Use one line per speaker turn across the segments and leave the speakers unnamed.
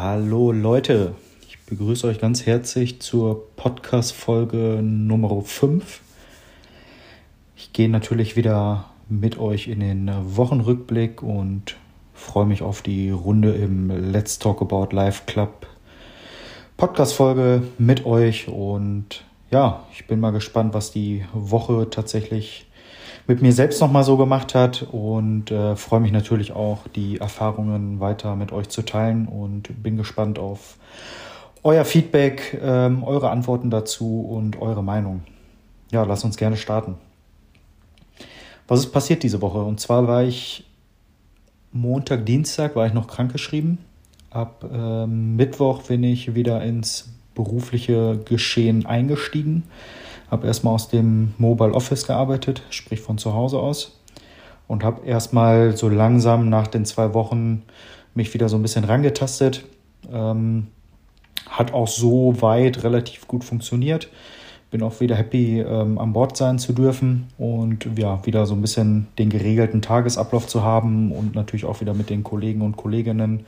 Hallo Leute, ich begrüße euch ganz herzlich zur Podcast-Folge Nummer 5. Ich gehe natürlich wieder mit euch in den Wochenrückblick und freue mich auf die Runde im Let's Talk About Life Club Podcast-Folge mit euch und ja, ich bin mal gespannt, was die Woche tatsächlich mit mir selbst nochmal so gemacht hat und äh, freue mich natürlich auch, die Erfahrungen weiter mit euch zu teilen und bin gespannt auf euer Feedback, ähm, eure Antworten dazu und eure Meinung. Ja, lasst uns gerne starten. Was ist passiert diese Woche? Und zwar war ich Montag, Dienstag war ich noch krankgeschrieben. Ab ähm, Mittwoch bin ich wieder ins berufliche Geschehen eingestiegen. Habe erstmal aus dem Mobile Office gearbeitet, sprich von zu Hause aus. Und habe erstmal so langsam nach den zwei Wochen mich wieder so ein bisschen rangetastet. Ähm, hat auch so weit relativ gut funktioniert. Bin auch wieder happy, ähm, an Bord sein zu dürfen und ja, wieder so ein bisschen den geregelten Tagesablauf zu haben und natürlich auch wieder mit den Kollegen und Kolleginnen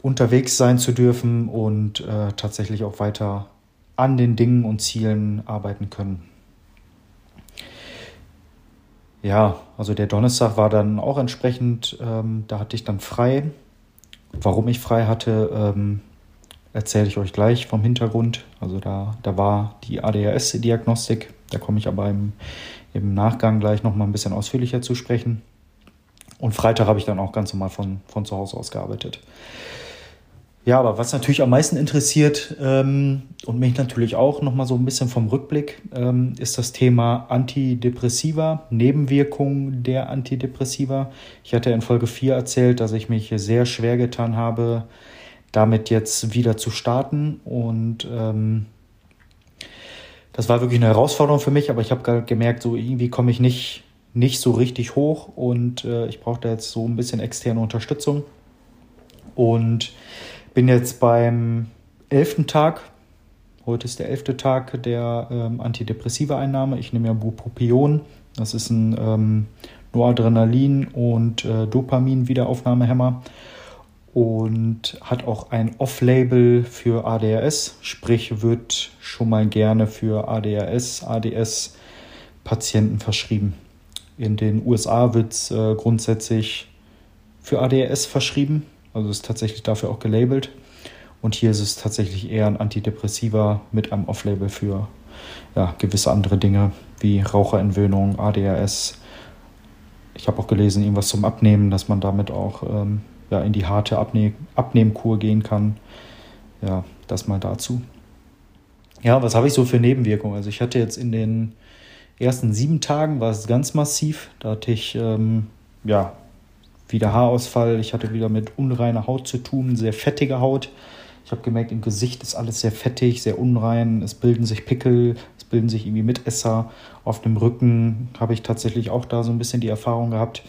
unterwegs sein zu dürfen und äh, tatsächlich auch weiter an den Dingen und Zielen arbeiten können. Ja, also der Donnerstag war dann auch entsprechend, ähm, da hatte ich dann frei. Warum ich frei hatte, ähm, erzähle ich euch gleich vom Hintergrund. Also da, da war die ADHS-Diagnostik, da komme ich aber im, im Nachgang gleich nochmal ein bisschen ausführlicher zu sprechen. Und Freitag habe ich dann auch ganz normal von, von zu Hause aus gearbeitet. Ja, aber was natürlich am meisten interessiert ähm, und mich natürlich auch nochmal so ein bisschen vom Rückblick, ähm, ist das Thema Antidepressiva, Nebenwirkungen der Antidepressiva. Ich hatte in Folge 4 erzählt, dass ich mich sehr schwer getan habe, damit jetzt wieder zu starten. Und ähm, das war wirklich eine Herausforderung für mich, aber ich habe gemerkt, so irgendwie komme ich nicht, nicht so richtig hoch und äh, ich da jetzt so ein bisschen externe Unterstützung. Und bin jetzt beim elften Tag. Heute ist der elfte Tag der ähm, Antidepressiva-Einnahme. Ich nehme ja Bupropion. Das ist ein ähm, Noradrenalin- und äh, Dopamin-Wiederaufnahmehemmer und hat auch ein Off-Label für ADHS, sprich wird schon mal gerne für ADHS, ADS-Patienten verschrieben. In den USA wird es äh, grundsätzlich für ADHS verschrieben, also ist tatsächlich dafür auch gelabelt. Und hier ist es tatsächlich eher ein Antidepressiva mit einem Off-Label für ja, gewisse andere Dinge wie Raucherentwöhnung, ADHS. Ich habe auch gelesen, irgendwas zum Abnehmen, dass man damit auch ähm, ja, in die harte Abne Abnehmkur gehen kann. Ja, das mal dazu. Ja, was habe ich so für Nebenwirkungen? Also ich hatte jetzt in den ersten sieben Tagen war es ganz massiv. Da hatte ich ähm, ja wieder Haarausfall. Ich hatte wieder mit unreiner Haut zu tun, sehr fettige Haut. Ich habe gemerkt, im Gesicht ist alles sehr fettig, sehr unrein. Es bilden sich Pickel, es bilden sich irgendwie Mitesser. Auf dem Rücken habe ich tatsächlich auch da so ein bisschen die Erfahrung gehabt.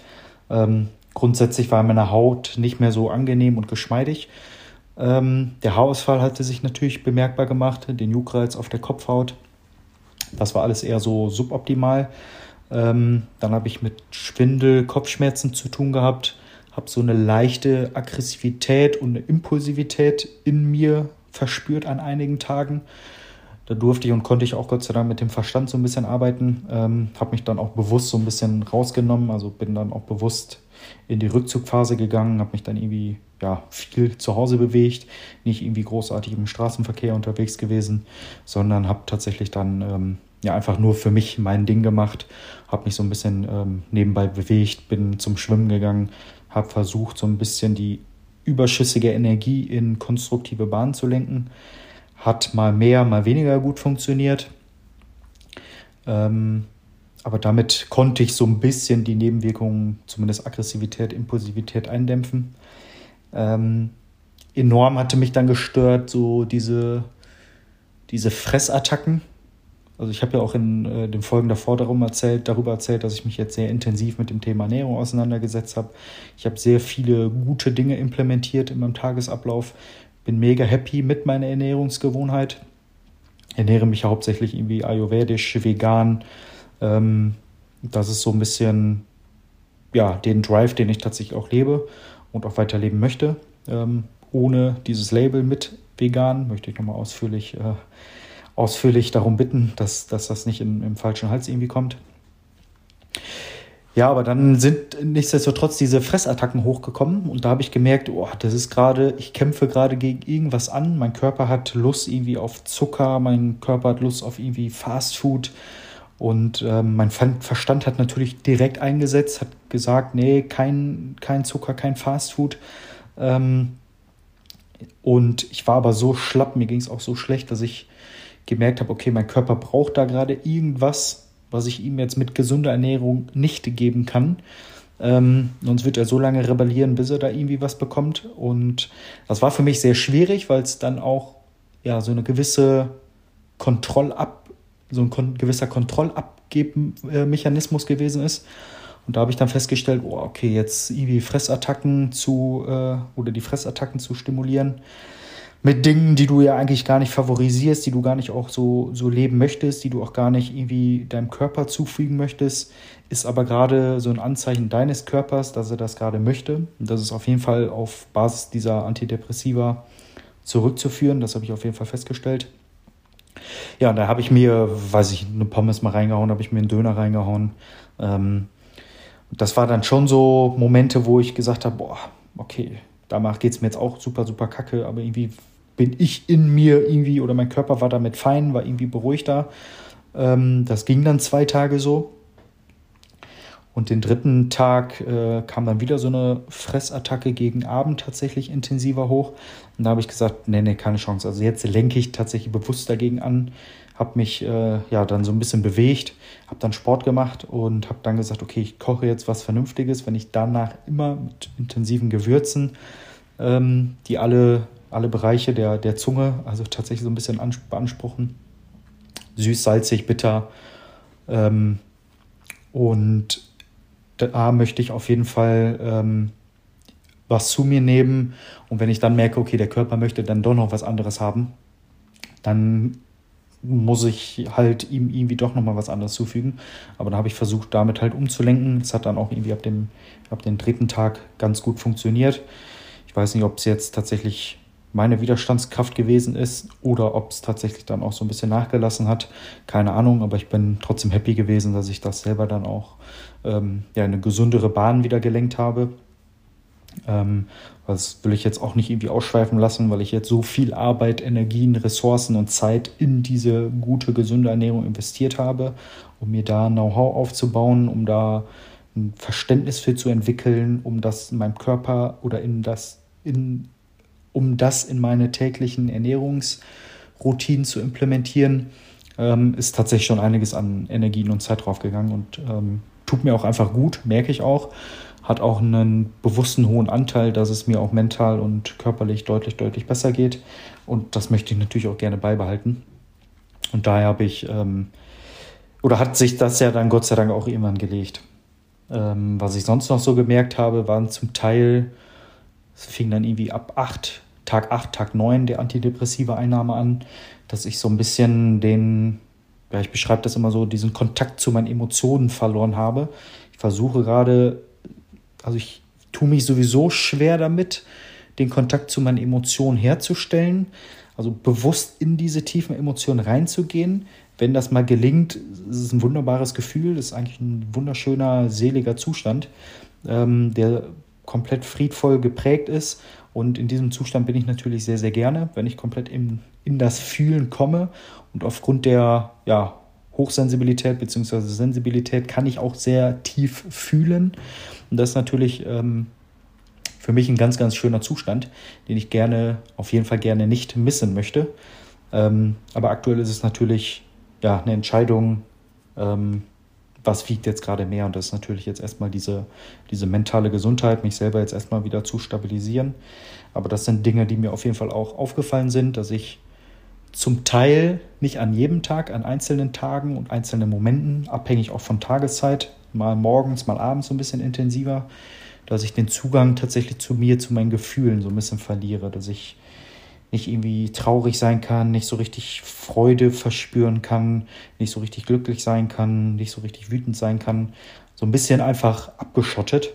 Ähm, grundsätzlich war meine Haut nicht mehr so angenehm und geschmeidig. Ähm, der Haarausfall hatte sich natürlich bemerkbar gemacht, den Juckreiz auf der Kopfhaut. Das war alles eher so suboptimal. Ähm, dann habe ich mit Schwindel, Kopfschmerzen zu tun gehabt, habe so eine leichte Aggressivität und eine Impulsivität in mir verspürt an einigen Tagen. Da durfte ich und konnte ich auch Gott sei Dank mit dem Verstand so ein bisschen arbeiten. Ähm, habe mich dann auch bewusst so ein bisschen rausgenommen, also bin dann auch bewusst in die Rückzugphase gegangen, habe mich dann irgendwie ja, viel zu Hause bewegt, nicht irgendwie großartig im Straßenverkehr unterwegs gewesen, sondern habe tatsächlich dann ähm, ja einfach nur für mich mein Ding gemacht, habe mich so ein bisschen ähm, nebenbei bewegt, bin zum Schwimmen gegangen, habe versucht, so ein bisschen die überschüssige Energie in konstruktive Bahnen zu lenken. Hat mal mehr, mal weniger gut funktioniert. Ähm, aber damit konnte ich so ein bisschen die Nebenwirkungen, zumindest Aggressivität, Impulsivität eindämpfen. Ähm, enorm hatte mich dann gestört, so diese, diese Fressattacken. Also ich habe ja auch in äh, den Folgen davor darum erzählt, darüber erzählt, dass ich mich jetzt sehr intensiv mit dem Thema Ernährung auseinandergesetzt habe. Ich habe sehr viele gute Dinge implementiert in meinem Tagesablauf. Bin mega happy mit meiner Ernährungsgewohnheit. Ernähre mich hauptsächlich irgendwie ayurvedisch, vegan. Ähm, das ist so ein bisschen ja, den Drive, den ich tatsächlich auch lebe und auch weiterleben möchte. Ähm, ohne dieses Label mit vegan. Möchte ich nochmal ausführlich, äh, ausführlich darum bitten, dass, dass das nicht in, im falschen Hals irgendwie kommt. Ja, aber dann sind nichtsdestotrotz diese Fressattacken hochgekommen und da habe ich gemerkt, oh, das ist gerade, ich kämpfe gerade gegen irgendwas an. Mein Körper hat Lust irgendwie auf Zucker, mein Körper hat Lust auf irgendwie Fast Food und äh, mein Verstand hat natürlich direkt eingesetzt, hat gesagt, nee, kein, kein Zucker, kein Fast Food. Ähm, und ich war aber so schlapp, mir ging es auch so schlecht, dass ich gemerkt habe, okay, mein Körper braucht da gerade irgendwas, was ich ihm jetzt mit gesunder Ernährung nicht geben kann. Ähm, sonst wird er so lange rebellieren, bis er da irgendwie was bekommt. Und das war für mich sehr schwierig, weil es dann auch ja so eine gewisse Kontrollab, so ein kon gewisser Kontrollabgeben-Mechanismus gewesen ist. Und da habe ich dann festgestellt, oh, okay, jetzt irgendwie Fressattacken zu äh, oder die Fressattacken zu stimulieren mit Dingen, die du ja eigentlich gar nicht favorisierst, die du gar nicht auch so, so leben möchtest, die du auch gar nicht irgendwie deinem Körper zufügen möchtest, ist aber gerade so ein Anzeichen deines Körpers, dass er das gerade möchte. Und das ist auf jeden Fall auf Basis dieser Antidepressiva zurückzuführen. Das habe ich auf jeden Fall festgestellt. Ja, und da habe ich mir, weiß ich, eine Pommes mal reingehauen, habe ich mir einen Döner reingehauen. Ähm, das war dann schon so Momente, wo ich gesagt habe, boah, okay, danach geht es mir jetzt auch super, super kacke, aber irgendwie bin ich in mir irgendwie oder mein Körper war damit fein, war irgendwie beruhigter. Ähm, das ging dann zwei Tage so. Und den dritten Tag äh, kam dann wieder so eine Fressattacke gegen Abend tatsächlich intensiver hoch. Und da habe ich gesagt, nee, nee, keine Chance. Also jetzt lenke ich tatsächlich bewusst dagegen an, habe mich äh, ja dann so ein bisschen bewegt, habe dann Sport gemacht und habe dann gesagt, okay, ich koche jetzt was Vernünftiges, wenn ich danach immer mit intensiven Gewürzen, ähm, die alle alle Bereiche der, der Zunge, also tatsächlich so ein bisschen beanspruchen. Süß, salzig, bitter. Ähm, und da möchte ich auf jeden Fall ähm, was zu mir nehmen. Und wenn ich dann merke, okay, der Körper möchte dann doch noch was anderes haben, dann muss ich halt ihm irgendwie doch nochmal was anderes zufügen. Aber da habe ich versucht, damit halt umzulenken. Es hat dann auch irgendwie ab dem, ab dem dritten Tag ganz gut funktioniert. Ich weiß nicht, ob es jetzt tatsächlich meine Widerstandskraft gewesen ist oder ob es tatsächlich dann auch so ein bisschen nachgelassen hat. Keine Ahnung, aber ich bin trotzdem happy gewesen, dass ich das selber dann auch ähm, ja, eine gesündere Bahn wieder gelenkt habe. Ähm, das will ich jetzt auch nicht irgendwie ausschweifen lassen, weil ich jetzt so viel Arbeit, Energien, Ressourcen und Zeit in diese gute, gesunde Ernährung investiert habe, um mir da Know-how aufzubauen, um da ein Verständnis für zu entwickeln, um das in meinem Körper oder in das in um das in meine täglichen Ernährungsroutinen zu implementieren, ähm, ist tatsächlich schon einiges an Energien und Zeit draufgegangen und ähm, tut mir auch einfach gut, merke ich auch. Hat auch einen bewussten hohen Anteil, dass es mir auch mental und körperlich deutlich, deutlich besser geht. Und das möchte ich natürlich auch gerne beibehalten. Und daher habe ich, ähm, oder hat sich das ja dann Gott sei Dank auch irgendwann gelegt. Ähm, was ich sonst noch so gemerkt habe, waren zum Teil, es fing dann irgendwie ab acht Tag 8, Tag 9 der antidepressive Einnahme an, dass ich so ein bisschen den, ja, ich beschreibe das immer so, diesen Kontakt zu meinen Emotionen verloren habe. Ich versuche gerade, also ich tue mich sowieso schwer damit, den Kontakt zu meinen Emotionen herzustellen, also bewusst in diese tiefen Emotionen reinzugehen. Wenn das mal gelingt, ist es ein wunderbares Gefühl, das ist eigentlich ein wunderschöner, seliger Zustand, ähm, der komplett friedvoll geprägt ist und in diesem Zustand bin ich natürlich sehr, sehr gerne, wenn ich komplett in, in das Fühlen komme. Und aufgrund der ja, Hochsensibilität bzw. Sensibilität kann ich auch sehr tief fühlen. Und das ist natürlich ähm, für mich ein ganz, ganz schöner Zustand, den ich gerne, auf jeden Fall gerne nicht missen möchte. Ähm, aber aktuell ist es natürlich ja, eine Entscheidung, ähm, was wiegt jetzt gerade mehr. Und das ist natürlich jetzt erstmal diese, diese mentale Gesundheit, mich selber jetzt erstmal wieder zu stabilisieren. Aber das sind Dinge, die mir auf jeden Fall auch aufgefallen sind, dass ich zum Teil nicht an jedem Tag, an einzelnen Tagen und einzelnen Momenten, abhängig auch von Tageszeit, mal morgens, mal abends so ein bisschen intensiver, dass ich den Zugang tatsächlich zu mir, zu meinen Gefühlen so ein bisschen verliere, dass ich nicht irgendwie traurig sein kann, nicht so richtig Freude verspüren kann, nicht so richtig glücklich sein kann, nicht so richtig wütend sein kann. So ein bisschen einfach abgeschottet.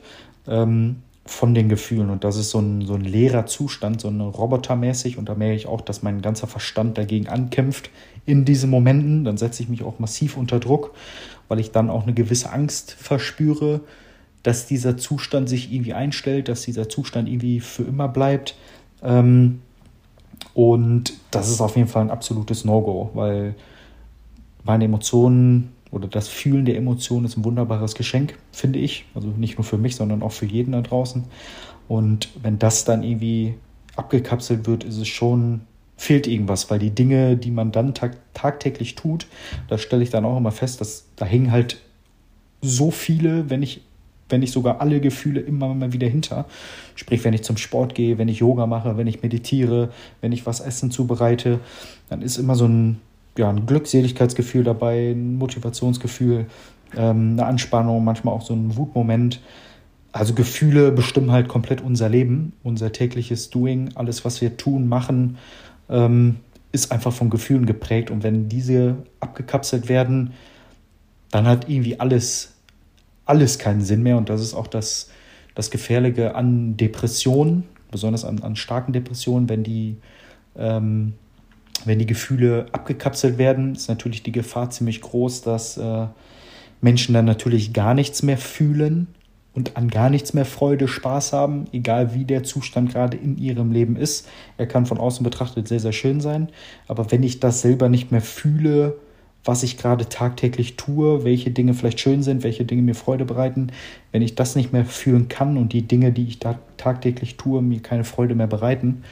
Ähm, von den Gefühlen. Und das ist so ein, so ein leerer Zustand, so ein Robotermäßig. Und da merke ich auch, dass mein ganzer Verstand dagegen ankämpft in diesen Momenten. Dann setze ich mich auch massiv unter Druck, weil ich dann auch eine gewisse Angst verspüre, dass dieser Zustand sich irgendwie einstellt, dass dieser Zustand irgendwie für immer bleibt. Ähm, und das ist auf jeden Fall ein absolutes No-Go, weil meine Emotionen oder das Fühlen der Emotionen ist ein wunderbares Geschenk, finde ich. Also nicht nur für mich, sondern auch für jeden da draußen. Und wenn das dann irgendwie abgekapselt wird, ist es schon, fehlt irgendwas, weil die Dinge, die man dann tag tagtäglich tut, da stelle ich dann auch immer fest, dass da hängen halt so viele, wenn ich wenn nicht sogar alle Gefühle immer mal wieder hinter. Sprich, wenn ich zum Sport gehe, wenn ich Yoga mache, wenn ich meditiere, wenn ich was Essen zubereite, dann ist immer so ein ja, ein Glückseligkeitsgefühl dabei, ein Motivationsgefühl, ähm, eine Anspannung, manchmal auch so ein Wutmoment. Also Gefühle bestimmen halt komplett unser Leben, unser tägliches Doing, alles, was wir tun, machen, ähm, ist einfach von Gefühlen geprägt. Und wenn diese abgekapselt werden, dann hat irgendwie alles, alles keinen Sinn mehr. Und das ist auch das, das Gefährliche an Depressionen, besonders an, an starken Depressionen, wenn die ähm, wenn die Gefühle abgekapselt werden, ist natürlich die Gefahr ziemlich groß, dass äh, Menschen dann natürlich gar nichts mehr fühlen und an gar nichts mehr Freude, Spaß haben, egal wie der Zustand gerade in ihrem Leben ist. Er kann von außen betrachtet sehr, sehr schön sein, aber wenn ich das selber nicht mehr fühle, was ich gerade tagtäglich tue, welche Dinge vielleicht schön sind, welche Dinge mir Freude bereiten, wenn ich das nicht mehr fühlen kann und die Dinge, die ich da tagtäglich tue, mir keine Freude mehr bereiten,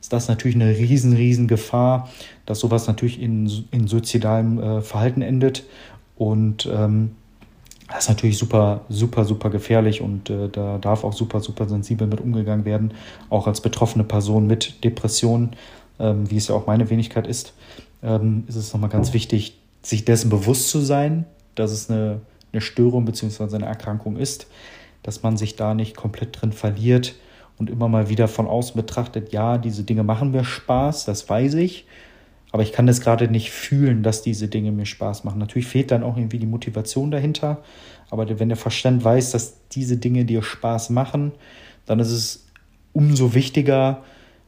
ist das natürlich eine riesen, riesen Gefahr, dass sowas natürlich in, in suizidalem äh, Verhalten endet. Und ähm, das ist natürlich super, super, super gefährlich und äh, da darf auch super, super sensibel mit umgegangen werden, auch als betroffene Person mit Depressionen, ähm, wie es ja auch meine Wenigkeit ist, ähm, ist es nochmal ganz wichtig, sich dessen bewusst zu sein, dass es eine, eine Störung bzw. eine Erkrankung ist, dass man sich da nicht komplett drin verliert und immer mal wieder von außen betrachtet, ja, diese Dinge machen mir Spaß, das weiß ich, aber ich kann das gerade nicht fühlen, dass diese Dinge mir Spaß machen. Natürlich fehlt dann auch irgendwie die Motivation dahinter, aber wenn der Verstand weiß, dass diese Dinge dir Spaß machen, dann ist es umso wichtiger,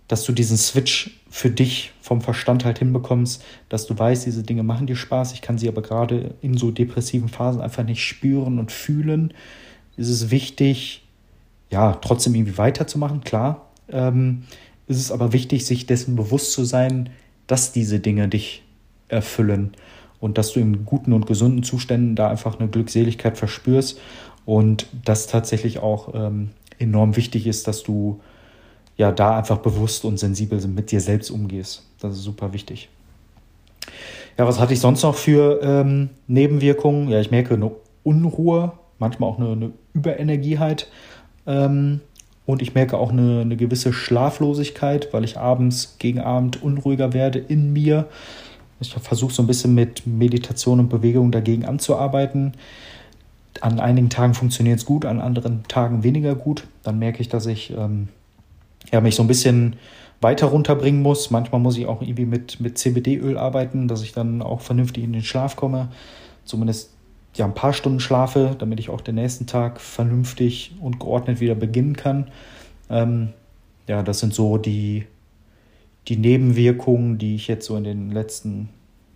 dass du diesen Switch für dich vom Verstand halt hinbekommst, dass du weißt, diese Dinge machen dir Spaß, ich kann sie aber gerade in so depressiven Phasen einfach nicht spüren und fühlen. Ist es wichtig, ja, trotzdem irgendwie weiterzumachen, klar. Ähm, ist es aber wichtig, sich dessen bewusst zu sein, dass diese Dinge dich erfüllen und dass du in guten und gesunden Zuständen da einfach eine Glückseligkeit verspürst und das tatsächlich auch ähm, enorm wichtig ist, dass du ja da einfach bewusst und sensibel mit dir selbst umgehst. Das ist super wichtig. Ja, was hatte ich sonst noch für ähm, Nebenwirkungen? Ja, ich merke eine Unruhe, manchmal auch eine, eine Überenergieheit. Ähm, und ich merke auch eine, eine gewisse Schlaflosigkeit, weil ich abends gegen Abend unruhiger werde in mir. Ich versuche so ein bisschen mit Meditation und Bewegung dagegen anzuarbeiten. An einigen Tagen funktioniert es gut, an anderen Tagen weniger gut. Dann merke ich, dass ich ähm, ja, mich so ein bisschen weiter runterbringen muss. Manchmal muss ich auch irgendwie mit, mit CBD-Öl arbeiten, dass ich dann auch vernünftig in den Schlaf komme. Zumindest ja, ein paar Stunden schlafe, damit ich auch den nächsten Tag vernünftig und geordnet wieder beginnen kann. Ähm, ja, das sind so die, die Nebenwirkungen, die ich jetzt so in den letzten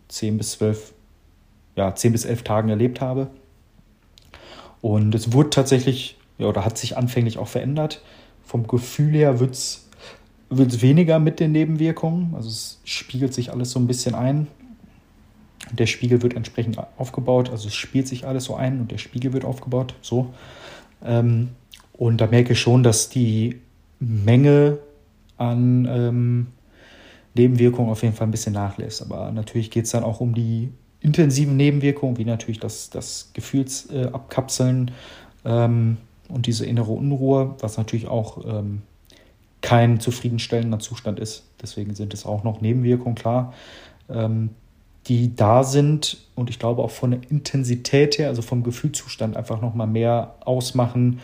10 bis 12, ja, 10 bis 11 Tagen erlebt habe. Und es wurde tatsächlich, ja, oder hat sich anfänglich auch verändert. Vom Gefühl her wird es weniger mit den Nebenwirkungen. Also es spiegelt sich alles so ein bisschen ein. Der Spiegel wird entsprechend aufgebaut, also es spielt sich alles so ein und der Spiegel wird aufgebaut, so. Ähm, und da merke ich schon, dass die Menge an ähm, Nebenwirkungen auf jeden Fall ein bisschen nachlässt. Aber natürlich geht es dann auch um die intensiven Nebenwirkungen, wie natürlich das, das Gefühlsabkapseln äh, ähm, und diese innere Unruhe, was natürlich auch ähm, kein zufriedenstellender Zustand ist. Deswegen sind es auch noch Nebenwirkungen, klar. Ähm, die da sind und ich glaube auch von der Intensität her, also vom Gefühlszustand einfach nochmal mehr ausmachen,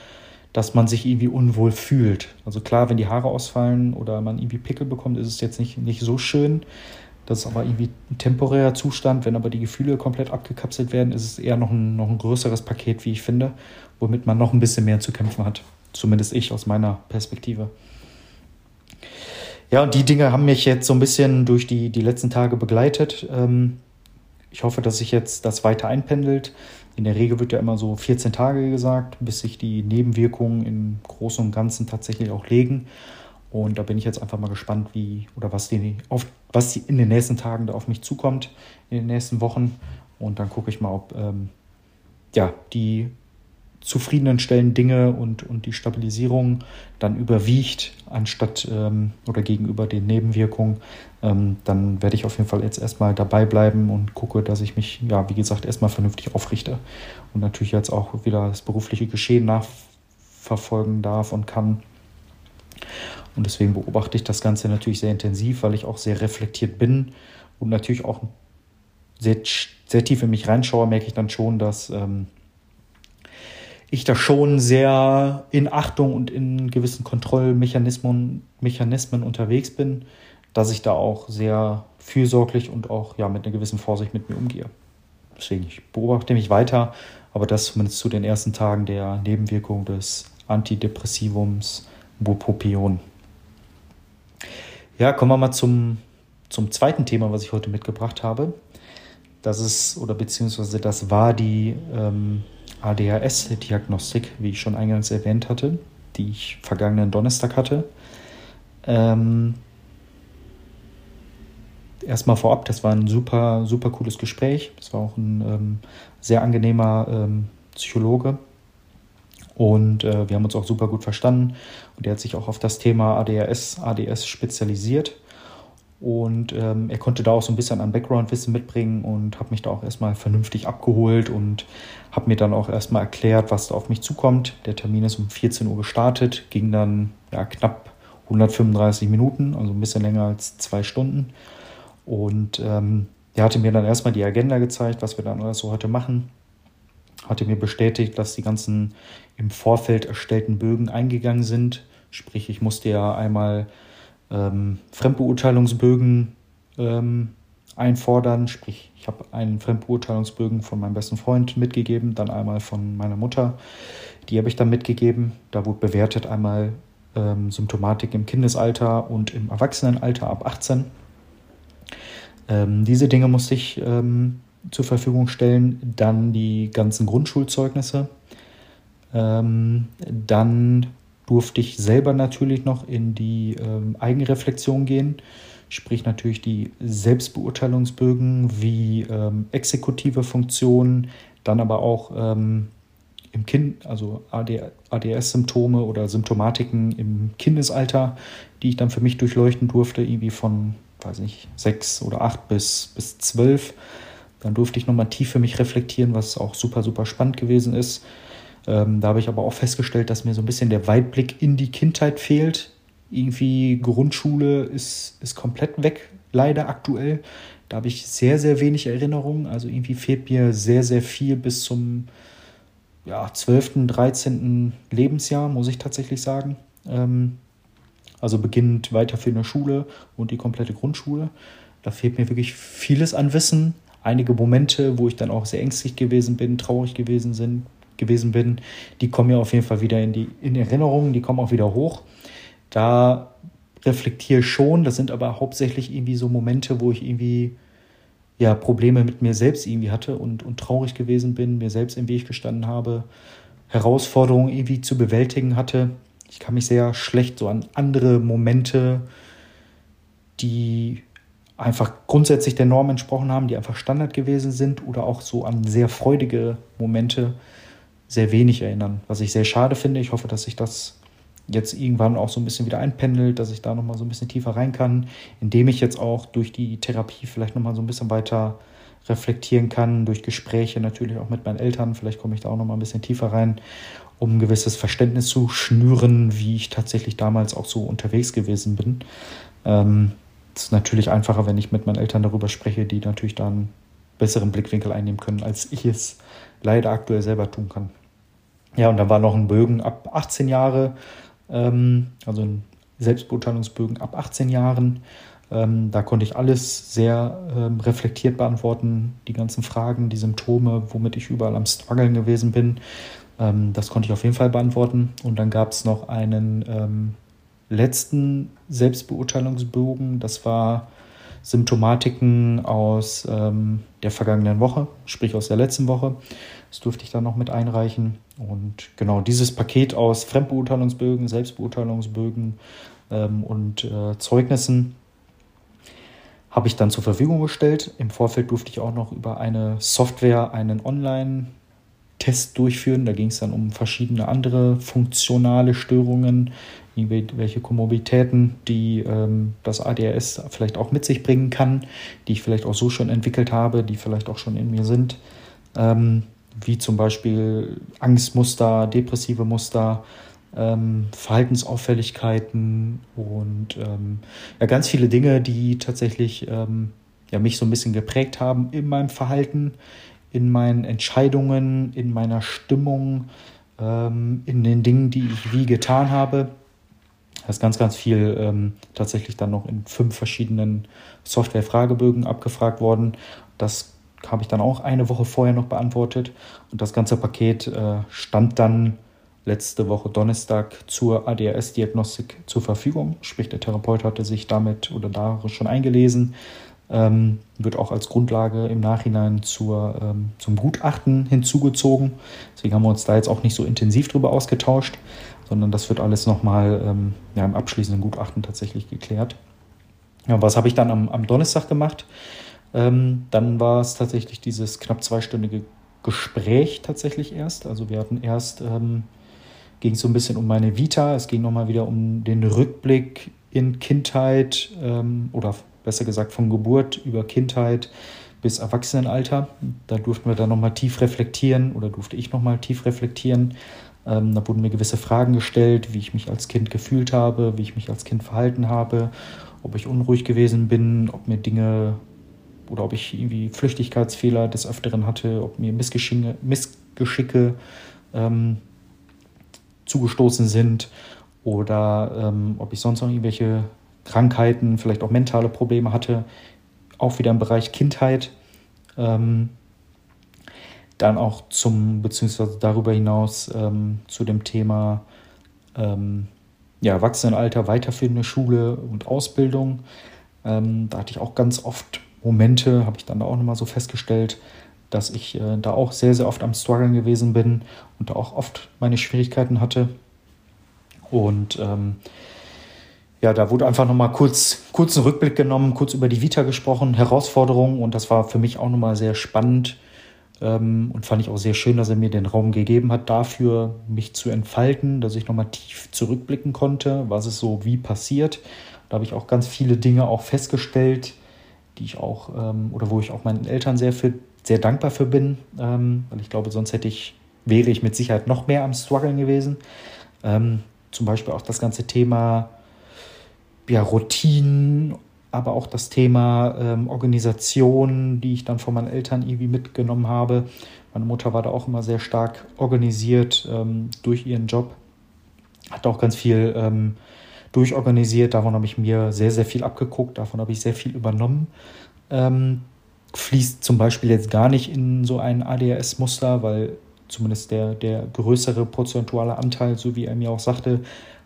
dass man sich irgendwie unwohl fühlt. Also klar, wenn die Haare ausfallen oder man irgendwie Pickel bekommt, ist es jetzt nicht, nicht so schön. Das ist aber irgendwie ein temporärer Zustand. Wenn aber die Gefühle komplett abgekapselt werden, ist es eher noch ein, noch ein größeres Paket, wie ich finde, womit man noch ein bisschen mehr zu kämpfen hat. zumindest ich aus meiner Perspektive. Ja, und die Dinge haben mich jetzt so ein bisschen durch die, die letzten Tage begleitet. Ähm, ich hoffe, dass sich jetzt das weiter einpendelt. In der Regel wird ja immer so 14 Tage gesagt, bis sich die Nebenwirkungen im Großen und Ganzen tatsächlich auch legen. Und da bin ich jetzt einfach mal gespannt, wie oder was die, auf, was die in den nächsten Tagen da auf mich zukommt, in den nächsten Wochen. Und dann gucke ich mal, ob ähm, ja, die zufriedenstellenden Dinge und, und die Stabilisierung dann überwiegt, anstatt ähm, oder gegenüber den Nebenwirkungen, ähm, dann werde ich auf jeden Fall jetzt erstmal dabei bleiben und gucke, dass ich mich, ja, wie gesagt, erstmal vernünftig aufrichte und natürlich jetzt auch wieder das berufliche Geschehen nachverfolgen darf und kann. Und deswegen beobachte ich das Ganze natürlich sehr intensiv, weil ich auch sehr reflektiert bin und natürlich auch sehr, sehr tief in mich reinschaue, merke ich dann schon, dass ähm, ich da schon sehr in Achtung und in gewissen Kontrollmechanismen Mechanismen unterwegs bin, dass ich da auch sehr fürsorglich und auch ja, mit einer gewissen Vorsicht mit mir umgehe. Deswegen, ich beobachte mich weiter, aber das zumindest zu den ersten Tagen der Nebenwirkung des Antidepressivums Bupropion. Ja, kommen wir mal zum, zum zweiten Thema, was ich heute mitgebracht habe. Das ist, oder beziehungsweise das war die ähm, ADHS-Diagnostik, wie ich schon eingangs erwähnt hatte, die ich vergangenen Donnerstag hatte. Ähm, erstmal vorab, das war ein super, super cooles Gespräch. Das war auch ein ähm, sehr angenehmer ähm, Psychologe. Und äh, wir haben uns auch super gut verstanden. Und er hat sich auch auf das Thema ADHS, ADS spezialisiert. Und ähm, er konnte da auch so ein bisschen an Background-Wissen mitbringen und habe mich da auch erstmal vernünftig abgeholt und habe mir dann auch erstmal erklärt, was da auf mich zukommt. Der Termin ist um 14 Uhr gestartet, ging dann ja, knapp 135 Minuten, also ein bisschen länger als zwei Stunden. Und ähm, er hatte mir dann erstmal die Agenda gezeigt, was wir dann alles so heute machen. Hatte mir bestätigt, dass die ganzen im Vorfeld erstellten Bögen eingegangen sind. Sprich, ich musste ja einmal ähm, Fremdbeurteilungsbögen ähm, einfordern. Sprich, ich habe einen Fremdbeurteilungsbögen von meinem besten Freund mitgegeben, dann einmal von meiner Mutter. Die habe ich dann mitgegeben. Da wurde bewertet einmal ähm, Symptomatik im Kindesalter und im Erwachsenenalter ab 18. Ähm, diese Dinge musste ich ähm, zur Verfügung stellen. Dann die ganzen Grundschulzeugnisse. Ähm, dann durfte ich selber natürlich noch in die ähm, Eigenreflexion gehen, sprich natürlich die Selbstbeurteilungsbögen wie ähm, exekutive Funktionen, dann aber auch ähm, im Kind, also AD, ADS-Symptome oder Symptomatiken im Kindesalter, die ich dann für mich durchleuchten durfte, irgendwie von, weiß nicht, sechs oder acht bis, bis zwölf. Dann durfte ich nochmal tief für mich reflektieren, was auch super, super spannend gewesen ist. Ähm, da habe ich aber auch festgestellt, dass mir so ein bisschen der Weitblick in die Kindheit fehlt. Irgendwie Grundschule ist, ist komplett weg, leider aktuell. Da habe ich sehr, sehr wenig Erinnerungen. Also irgendwie fehlt mir sehr, sehr viel bis zum ja, 12., 13. Lebensjahr, muss ich tatsächlich sagen. Ähm, also beginnend weiterführende Schule und die komplette Grundschule. Da fehlt mir wirklich vieles an Wissen. Einige Momente, wo ich dann auch sehr ängstlich gewesen bin, traurig gewesen sind, gewesen bin, die kommen mir auf jeden Fall wieder in die in Erinnerungen, die kommen auch wieder hoch. Da reflektiere ich schon, das sind aber hauptsächlich irgendwie so Momente, wo ich irgendwie ja, Probleme mit mir selbst irgendwie hatte und, und traurig gewesen bin, mir selbst im Weg gestanden habe, Herausforderungen irgendwie zu bewältigen hatte. Ich kann mich sehr schlecht so an andere Momente, die einfach grundsätzlich der Norm entsprochen haben, die einfach Standard gewesen sind oder auch so an sehr freudige Momente sehr wenig erinnern, was ich sehr schade finde. Ich hoffe, dass sich das jetzt irgendwann auch so ein bisschen wieder einpendelt, dass ich da nochmal so ein bisschen tiefer rein kann, indem ich jetzt auch durch die Therapie vielleicht nochmal so ein bisschen weiter reflektieren kann, durch Gespräche natürlich auch mit meinen Eltern. Vielleicht komme ich da auch nochmal ein bisschen tiefer rein, um ein gewisses Verständnis zu schnüren, wie ich tatsächlich damals auch so unterwegs gewesen bin. Ähm, es ist natürlich einfacher, wenn ich mit meinen Eltern darüber spreche, die natürlich da einen besseren Blickwinkel einnehmen können, als ich es leider aktuell selber tun kann. Ja, und dann war noch ein Bögen ab 18 Jahre, ähm, also ein Selbstbeurteilungsbögen ab 18 Jahren. Ähm, da konnte ich alles sehr ähm, reflektiert beantworten, die ganzen Fragen, die Symptome, womit ich überall am Struggeln gewesen bin. Ähm, das konnte ich auf jeden Fall beantworten. Und dann gab es noch einen ähm, letzten Selbstbeurteilungsbogen. Das war Symptomatiken aus ähm, der vergangenen Woche, sprich aus der letzten Woche. Das durfte ich dann noch mit einreichen. Und genau dieses Paket aus Fremdbeurteilungsbögen, Selbstbeurteilungsbögen ähm, und äh, Zeugnissen habe ich dann zur Verfügung gestellt. Im Vorfeld durfte ich auch noch über eine Software einen Online-Test durchführen. Da ging es dann um verschiedene andere funktionale Störungen, welche Komorbitäten, die ähm, das ADHS vielleicht auch mit sich bringen kann, die ich vielleicht auch so schon entwickelt habe, die vielleicht auch schon in mir sind, ähm, wie zum Beispiel Angstmuster, depressive Muster, ähm, Verhaltensauffälligkeiten und ähm, ja, ganz viele Dinge, die tatsächlich ähm, ja, mich so ein bisschen geprägt haben in meinem Verhalten, in meinen Entscheidungen, in meiner Stimmung, ähm, in den Dingen, die ich wie getan habe. Da ist ganz, ganz viel ähm, tatsächlich dann noch in fünf verschiedenen Software-Fragebögen abgefragt worden. Das habe ich dann auch eine Woche vorher noch beantwortet. Und das ganze Paket äh, stand dann letzte Woche Donnerstag zur ADHS-Diagnostik zur Verfügung. Sprich, der Therapeut hatte sich damit oder da schon eingelesen. Ähm, wird auch als Grundlage im Nachhinein zur, ähm, zum Gutachten hinzugezogen. Deswegen haben wir uns da jetzt auch nicht so intensiv drüber ausgetauscht, sondern das wird alles nochmal ähm, ja, im abschließenden Gutachten tatsächlich geklärt. Ja, was habe ich dann am, am Donnerstag gemacht? Ähm, dann war es tatsächlich dieses knapp zweistündige Gespräch tatsächlich erst. Also wir hatten erst ähm, ging es so ein bisschen um meine Vita. Es ging nochmal wieder um den Rückblick in Kindheit ähm, oder besser gesagt von Geburt über Kindheit bis Erwachsenenalter. Da durften wir dann nochmal tief reflektieren oder durfte ich nochmal tief reflektieren. Ähm, da wurden mir gewisse Fragen gestellt, wie ich mich als Kind gefühlt habe, wie ich mich als Kind verhalten habe, ob ich unruhig gewesen bin, ob mir Dinge oder ob ich irgendwie Flüchtigkeitsfehler des Öfteren hatte, ob mir Missgeschicke, ähm, zugestoßen sind oder ähm, ob ich sonst noch irgendwelche Krankheiten, vielleicht auch mentale Probleme hatte, auch wieder im Bereich Kindheit. Ähm, dann auch zum, beziehungsweise darüber hinaus ähm, zu dem Thema ähm, ja, Erwachsenenalter, weiterführende Schule und Ausbildung. Ähm, da hatte ich auch ganz oft Momente, habe ich dann auch nochmal so festgestellt, dass ich äh, da auch sehr, sehr oft am Struggeln gewesen bin und da auch oft meine Schwierigkeiten hatte. Und ähm, ja, da wurde einfach nochmal kurz, kurz einen Rückblick genommen, kurz über die Vita gesprochen, Herausforderungen und das war für mich auch nochmal sehr spannend ähm, und fand ich auch sehr schön, dass er mir den Raum gegeben hat, dafür mich zu entfalten, dass ich nochmal tief zurückblicken konnte, was ist so wie passiert. Da habe ich auch ganz viele Dinge auch festgestellt, die ich auch ähm, oder wo ich auch meinen Eltern sehr für sehr dankbar für bin, ähm, weil ich glaube, sonst hätte ich, wäre ich mit Sicherheit noch mehr am Struggeln gewesen. Ähm, zum Beispiel auch das ganze Thema ja, Routinen, aber auch das Thema ähm, Organisation, die ich dann von meinen Eltern irgendwie mitgenommen habe. Meine Mutter war da auch immer sehr stark organisiert ähm, durch ihren Job, hat auch ganz viel ähm, durchorganisiert. Davon habe ich mir sehr, sehr viel abgeguckt, davon habe ich sehr viel übernommen. Ähm, fließt zum Beispiel jetzt gar nicht in so ein ADHS-Muster, weil zumindest der, der größere prozentuale Anteil, so wie er mir auch sagte,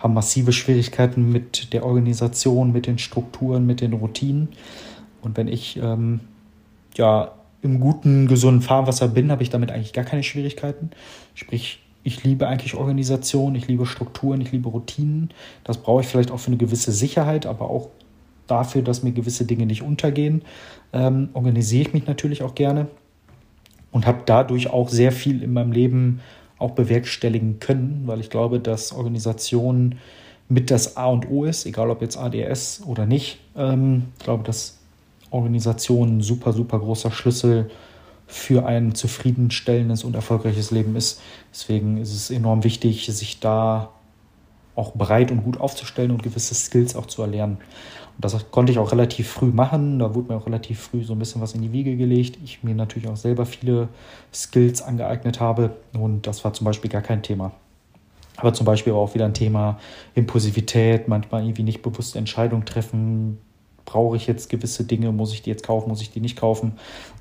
haben massive Schwierigkeiten mit der Organisation, mit den Strukturen, mit den Routinen. Und wenn ich ähm, ja im guten, gesunden Fahrwasser bin, habe ich damit eigentlich gar keine Schwierigkeiten. Sprich, ich liebe eigentlich Organisation, ich liebe Strukturen, ich liebe Routinen. Das brauche ich vielleicht auch für eine gewisse Sicherheit, aber auch dafür, dass mir gewisse Dinge nicht untergehen, ähm, organisiere ich mich natürlich auch gerne und habe dadurch auch sehr viel in meinem Leben auch bewerkstelligen können, weil ich glaube, dass Organisation mit das A und O ist, egal ob jetzt ADS oder nicht. Ähm, ich glaube, dass Organisation ein super, super großer Schlüssel für ein zufriedenstellendes und erfolgreiches Leben ist. Deswegen ist es enorm wichtig, sich da auch breit und gut aufzustellen und gewisse Skills auch zu erlernen. Und das konnte ich auch relativ früh machen. Da wurde mir auch relativ früh so ein bisschen was in die Wiege gelegt. Ich mir natürlich auch selber viele Skills angeeignet habe. Und das war zum Beispiel gar kein Thema. Aber zum Beispiel auch wieder ein Thema Impulsivität, manchmal irgendwie nicht bewusste Entscheidungen treffen, brauche ich jetzt gewisse Dinge, muss ich die jetzt kaufen, muss ich die nicht kaufen,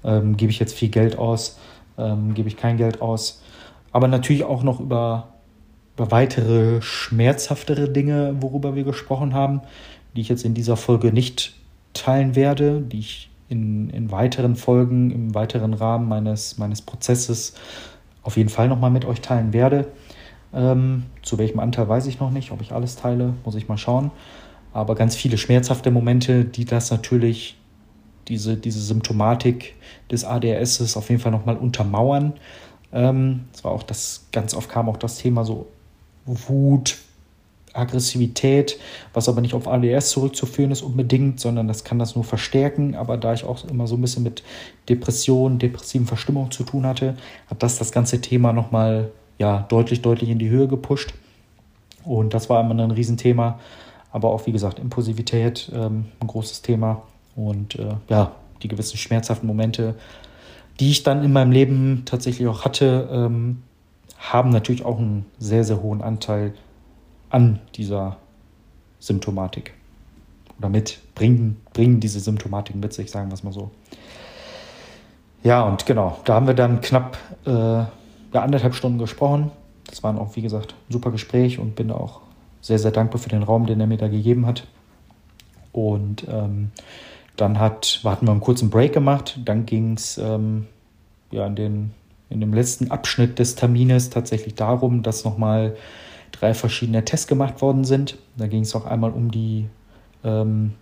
ähm, gebe ich jetzt viel Geld aus, ähm, gebe ich kein Geld aus. Aber natürlich auch noch über, über weitere schmerzhaftere Dinge, worüber wir gesprochen haben, die ich jetzt in dieser Folge nicht teilen werde, die ich in, in weiteren Folgen, im weiteren Rahmen meines, meines Prozesses auf jeden Fall nochmal mit euch teilen werde. Ähm, zu welchem Anteil weiß ich noch nicht, ob ich alles teile, muss ich mal schauen. Aber ganz viele schmerzhafte Momente, die das natürlich, diese, diese Symptomatik des ADHS auf jeden Fall nochmal untermauern. Ähm, war auch das, ganz oft kam auch das Thema so Wut, Aggressivität, was aber nicht auf ADS zurückzuführen ist unbedingt, sondern das kann das nur verstärken. Aber da ich auch immer so ein bisschen mit Depressionen, depressiven Verstimmungen zu tun hatte, hat das das ganze Thema nochmal ja, deutlich, deutlich in die Höhe gepusht. Und das war immer ein Riesenthema. Aber auch, wie gesagt, Impulsivität, ähm, ein großes Thema. Und äh, ja, die gewissen schmerzhaften Momente, die ich dann in meinem Leben tatsächlich auch hatte, ähm, haben natürlich auch einen sehr, sehr hohen Anteil an dieser Symptomatik. Oder mit, bringen, bringen diese Symptomatik mit sich, sagen wir es mal so. Ja, und genau, da haben wir dann knapp äh, anderthalb Stunden gesprochen. Das war auch, wie gesagt, ein super Gespräch und bin auch sehr, sehr dankbar für den Raum, den er mir da gegeben hat. Und ähm, dann hat, hatten wir einen kurzen Break gemacht. Dann ging es ähm, ja, in, in dem letzten Abschnitt des Termines tatsächlich darum, dass nochmal drei verschiedene Tests gemacht worden sind. Da ging es auch einmal um die ähm,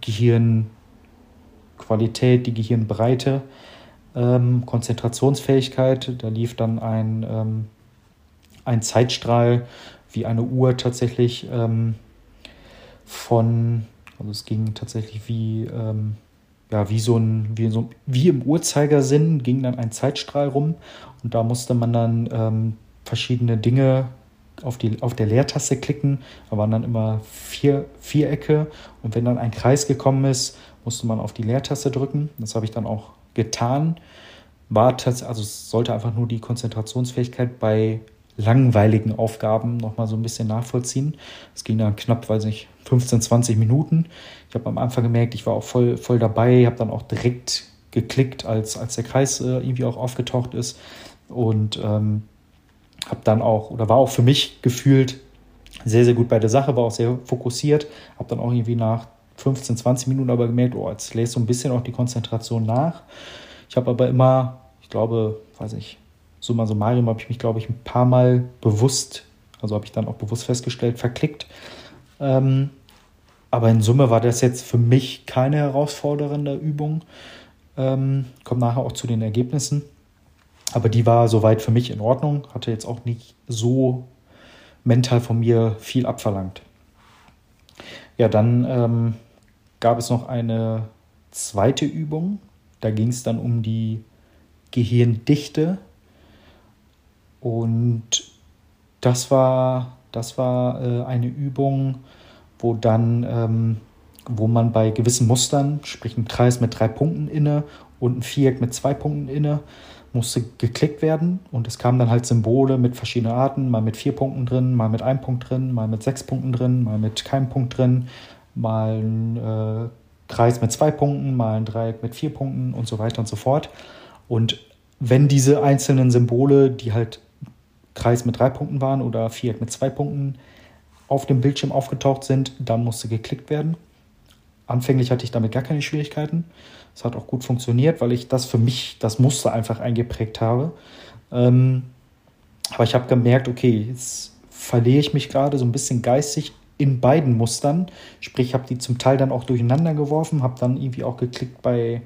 Gehirnqualität, die Gehirnbreite, ähm, Konzentrationsfähigkeit. Da lief dann ein, ähm, ein Zeitstrahl wie eine Uhr tatsächlich ähm, von, also es ging tatsächlich wie, ähm, ja, wie so ein, wie so, wie im Uhrzeigersinn ging dann ein Zeitstrahl rum und da musste man dann ähm, verschiedene Dinge auf, die, auf der Leertaste klicken. Da waren dann immer vier Vierecke und wenn dann ein Kreis gekommen ist, musste man auf die Leertaste drücken. Das habe ich dann auch getan. War also sollte einfach nur die Konzentrationsfähigkeit bei langweiligen Aufgaben nochmal so ein bisschen nachvollziehen. Es ging dann knapp, weiß ich, 15, 20 Minuten. Ich habe am Anfang gemerkt, ich war auch voll, voll dabei, habe dann auch direkt geklickt, als, als der Kreis äh, irgendwie auch aufgetaucht ist. Und ähm, habe dann auch, oder war auch für mich gefühlt sehr, sehr gut bei der Sache, war auch sehr fokussiert, habe dann auch irgendwie nach 15, 20 Minuten aber gemerkt, oh, jetzt lässt so ein bisschen auch die Konzentration nach. Ich habe aber immer, ich glaube, weiß ich, summa summarum habe ich mich, glaube ich, ein paar Mal bewusst, also habe ich dann auch bewusst festgestellt, verklickt. Ähm, aber in Summe war das jetzt für mich keine herausfordernde Übung. Ähm, Kommt nachher auch zu den Ergebnissen. Aber die war soweit für mich in Ordnung, hatte jetzt auch nicht so mental von mir viel abverlangt. Ja, dann ähm, gab es noch eine zweite Übung. Da ging es dann um die Gehirndichte. Und das war, das war äh, eine Übung, wo dann, ähm, wo man bei gewissen Mustern, sprich ein Kreis mit drei Punkten inne und ein Viereck mit zwei Punkten inne, musste geklickt werden und es kamen dann halt Symbole mit verschiedenen Arten, mal mit vier Punkten drin, mal mit einem Punkt drin, mal mit sechs Punkten drin, mal mit keinem Punkt drin, mal ein äh, Kreis mit zwei Punkten, mal ein Dreieck mit vier Punkten und so weiter und so fort. Und wenn diese einzelnen Symbole, die halt Kreis mit drei Punkten waren oder Viereck mit zwei Punkten, auf dem Bildschirm aufgetaucht sind, dann musste geklickt werden. Anfänglich hatte ich damit gar keine Schwierigkeiten. Es hat auch gut funktioniert, weil ich das für mich, das Muster einfach eingeprägt habe. Ähm, aber ich habe gemerkt, okay, jetzt verliere ich mich gerade so ein bisschen geistig in beiden Mustern. Sprich, ich habe die zum Teil dann auch durcheinander geworfen, habe dann irgendwie auch geklickt bei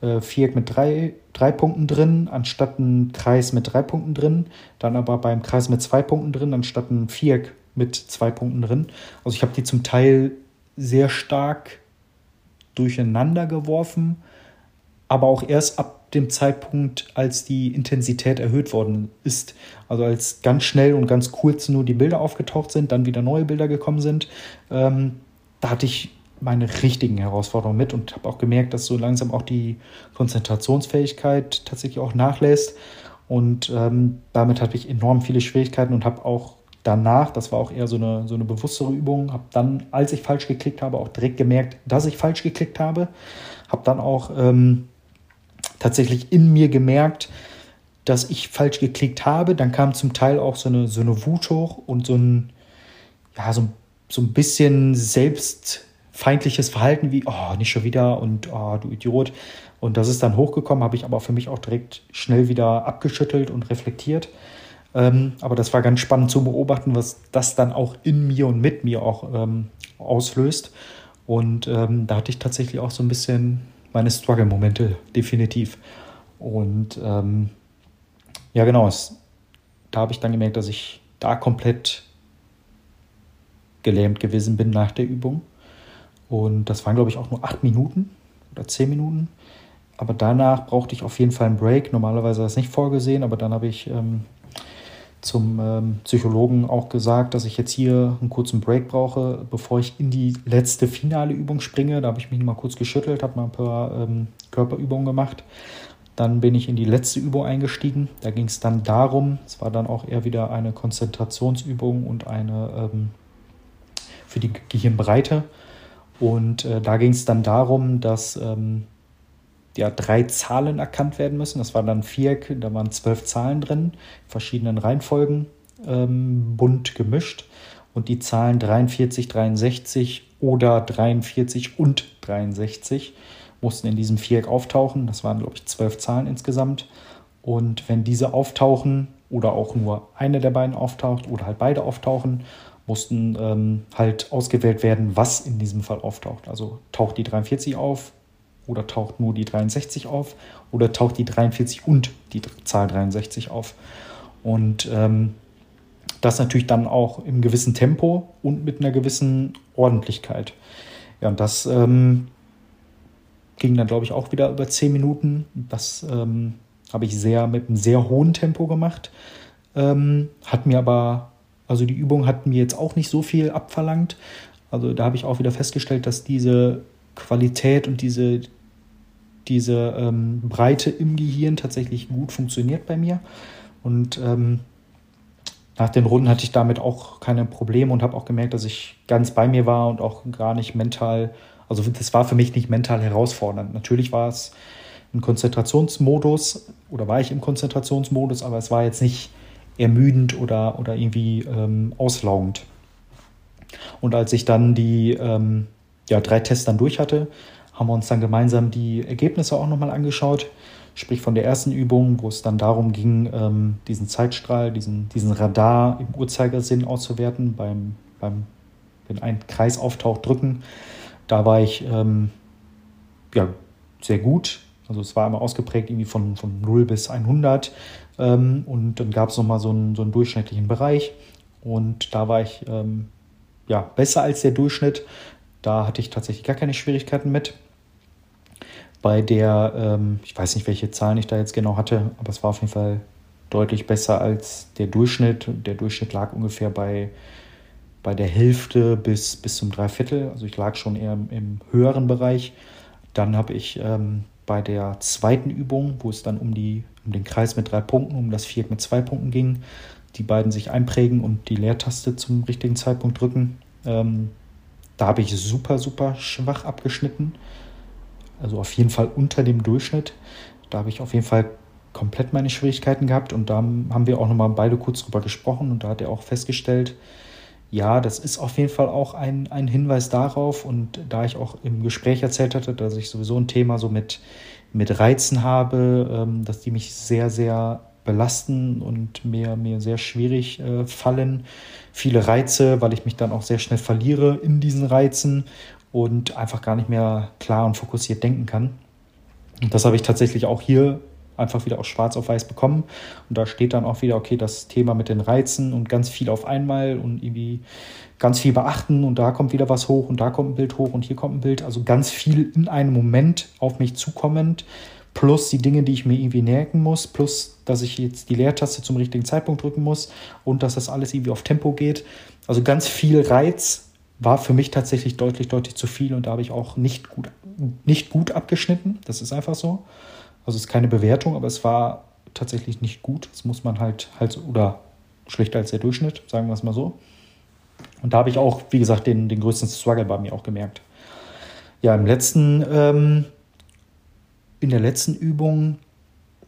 äh, Viereck mit drei, drei Punkten drin, anstatt ein Kreis mit drei Punkten drin. Dann aber beim Kreis mit zwei Punkten drin, anstatt ein Viereck mit zwei Punkten drin. Also ich habe die zum Teil sehr stark durcheinander geworfen, aber auch erst ab dem Zeitpunkt, als die Intensität erhöht worden ist. Also als ganz schnell und ganz kurz nur die Bilder aufgetaucht sind, dann wieder neue Bilder gekommen sind. Ähm, da hatte ich meine richtigen Herausforderungen mit und habe auch gemerkt, dass so langsam auch die Konzentrationsfähigkeit tatsächlich auch nachlässt. Und ähm, damit hatte ich enorm viele Schwierigkeiten und habe auch danach, das war auch eher so eine, so eine bewusstere Übung, habe dann, als ich falsch geklickt habe, auch direkt gemerkt, dass ich falsch geklickt habe. Habe dann auch ähm, tatsächlich in mir gemerkt, dass ich falsch geklickt habe. Dann kam zum Teil auch so eine, so eine Wut hoch und so ein, ja, so, so ein bisschen selbstfeindliches Verhalten wie, oh, nicht schon wieder und oh, du Idiot. Und das ist dann hochgekommen, habe ich aber für mich auch direkt schnell wieder abgeschüttelt und reflektiert. Ähm, aber das war ganz spannend zu beobachten, was das dann auch in mir und mit mir auch ähm, auslöst. Und ähm, da hatte ich tatsächlich auch so ein bisschen meine Struggle-Momente, definitiv. Und ähm, ja, genau, es, da habe ich dann gemerkt, dass ich da komplett gelähmt gewesen bin nach der Übung. Und das waren, glaube ich, auch nur acht Minuten oder zehn Minuten. Aber danach brauchte ich auf jeden Fall einen Break. Normalerweise war das nicht vorgesehen, aber dann habe ich ähm, zum ähm, Psychologen auch gesagt, dass ich jetzt hier einen kurzen Break brauche, bevor ich in die letzte finale Übung springe. Da habe ich mich mal kurz geschüttelt, habe mal ein paar ähm, Körperübungen gemacht. Dann bin ich in die letzte Übung eingestiegen. Da ging es dann darum, es war dann auch eher wieder eine Konzentrationsübung und eine ähm, für die Gehirnbreite. Und äh, da ging es dann darum, dass ähm, ja, drei Zahlen erkannt werden müssen. Das war dann Viereck, da waren zwölf Zahlen drin, verschiedenen Reihenfolgen, ähm, bunt gemischt. Und die Zahlen 43, 63 oder 43 und 63 mussten in diesem Viereck auftauchen. Das waren, glaube ich, zwölf Zahlen insgesamt. Und wenn diese auftauchen oder auch nur eine der beiden auftaucht oder halt beide auftauchen, mussten ähm, halt ausgewählt werden, was in diesem Fall auftaucht. Also taucht die 43 auf, oder taucht nur die 63 auf? Oder taucht die 43 und die Zahl 63 auf? Und ähm, das natürlich dann auch im gewissen Tempo und mit einer gewissen Ordentlichkeit. Ja, und das ähm, ging dann, glaube ich, auch wieder über 10 Minuten. Das ähm, habe ich sehr mit einem sehr hohen Tempo gemacht. Ähm, hat mir aber, also die Übung hat mir jetzt auch nicht so viel abverlangt. Also da habe ich auch wieder festgestellt, dass diese Qualität und diese, diese ähm, Breite im Gehirn tatsächlich gut funktioniert bei mir. Und ähm, nach den Runden hatte ich damit auch keine Probleme und habe auch gemerkt, dass ich ganz bei mir war und auch gar nicht mental, also das war für mich nicht mental herausfordernd. Natürlich war es ein Konzentrationsmodus oder war ich im Konzentrationsmodus, aber es war jetzt nicht ermüdend oder, oder irgendwie ähm, auslaugend. Und als ich dann die ähm, ja, drei Tests dann durch hatte, haben wir uns dann gemeinsam die Ergebnisse auch nochmal angeschaut. Sprich von der ersten Übung, wo es dann darum ging, ähm, diesen Zeitstrahl, diesen, diesen Radar im Uhrzeigersinn auszuwerten, beim, beim, wenn ein Kreis auftaucht, drücken. Da war ich ähm, ja, sehr gut. Also es war immer ausgeprägt irgendwie von, von 0 bis 100. Ähm, und dann gab es nochmal so einen, so einen durchschnittlichen Bereich. Und da war ich ähm, ja, besser als der Durchschnitt. Da hatte ich tatsächlich gar keine Schwierigkeiten mit. Bei der, ähm, ich weiß nicht, welche Zahlen ich da jetzt genau hatte, aber es war auf jeden Fall deutlich besser als der Durchschnitt. Der Durchschnitt lag ungefähr bei, bei der Hälfte bis, bis zum Dreiviertel. Also ich lag schon eher im, im höheren Bereich. Dann habe ich ähm, bei der zweiten Übung, wo es dann um, die, um den Kreis mit drei Punkten, um das Viereck mit zwei Punkten ging, die beiden sich einprägen und die Leertaste zum richtigen Zeitpunkt drücken. Ähm, da habe ich super, super schwach abgeschnitten. Also auf jeden Fall unter dem Durchschnitt. Da habe ich auf jeden Fall komplett meine Schwierigkeiten gehabt und da haben wir auch nochmal beide kurz drüber gesprochen und da hat er auch festgestellt, ja, das ist auf jeden Fall auch ein, ein Hinweis darauf und da ich auch im Gespräch erzählt hatte, dass ich sowieso ein Thema so mit, mit Reizen habe, ähm, dass die mich sehr, sehr belasten und mir, mir sehr schwierig äh, fallen. Viele Reize, weil ich mich dann auch sehr schnell verliere in diesen Reizen und einfach gar nicht mehr klar und fokussiert denken kann. Und das habe ich tatsächlich auch hier einfach wieder auf schwarz auf weiß bekommen. Und da steht dann auch wieder, okay, das Thema mit den Reizen und ganz viel auf einmal und irgendwie ganz viel beachten und da kommt wieder was hoch und da kommt ein Bild hoch und hier kommt ein Bild. Also ganz viel in einem Moment auf mich zukommend plus die Dinge, die ich mir irgendwie merken muss, plus dass ich jetzt die Leertaste zum richtigen Zeitpunkt drücken muss und dass das alles irgendwie auf Tempo geht. Also ganz viel Reiz war für mich tatsächlich deutlich, deutlich zu viel und da habe ich auch nicht gut, nicht gut abgeschnitten. Das ist einfach so. Also es ist keine Bewertung, aber es war tatsächlich nicht gut. Das muss man halt halt oder schlechter als der Durchschnitt, sagen wir es mal so. Und da habe ich auch, wie gesagt, den, den größten Struggle bei mir auch gemerkt. Ja, im letzten, ähm, in der letzten Übung,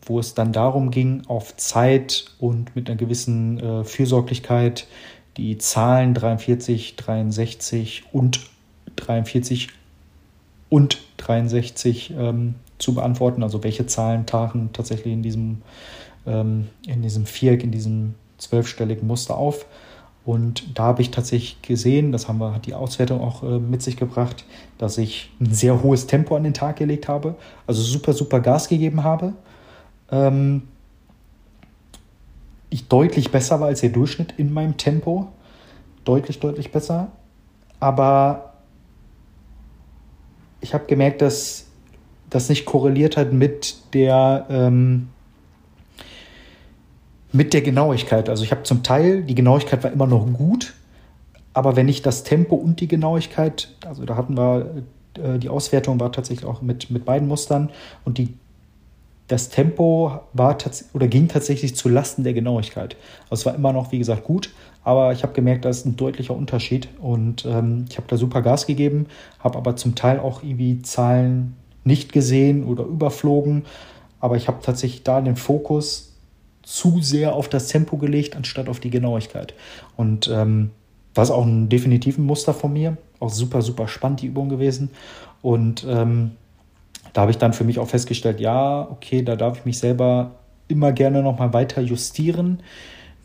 wo es dann darum ging, auf Zeit und mit einer gewissen äh, Fürsorglichkeit die Zahlen 43, 63 und 43 und 63 ähm, zu beantworten, also welche Zahlen tauchen tatsächlich in diesem, ähm, in diesem Viereck, in diesem zwölfstelligen Muster auf. Und da habe ich tatsächlich gesehen, das haben wir, hat die Auswertung auch äh, mit sich gebracht, dass ich ein sehr hohes Tempo an den Tag gelegt habe, also super, super Gas gegeben habe. Ähm, ich deutlich besser war als der Durchschnitt in meinem Tempo. Deutlich, deutlich besser. Aber ich habe gemerkt, dass das nicht korreliert hat mit der, ähm, mit der Genauigkeit. Also ich habe zum Teil, die Genauigkeit war immer noch gut, aber wenn ich das Tempo und die Genauigkeit, also da hatten wir, äh, die Auswertung war tatsächlich auch mit, mit beiden Mustern und die, das Tempo war oder ging tatsächlich zu Lasten der Genauigkeit. Also es war immer noch, wie gesagt, gut, aber ich habe gemerkt, da ist ein deutlicher Unterschied und ähm, ich habe da super Gas gegeben, habe aber zum Teil auch irgendwie Zahlen nicht gesehen oder überflogen. Aber ich habe tatsächlich da den Fokus zu sehr auf das Tempo gelegt, anstatt auf die Genauigkeit. Und ähm, das auch ein definitiven Muster von mir. Auch super, super spannend die Übung gewesen. Und ähm, da habe ich dann für mich auch festgestellt, ja, okay, da darf ich mich selber immer gerne nochmal weiter justieren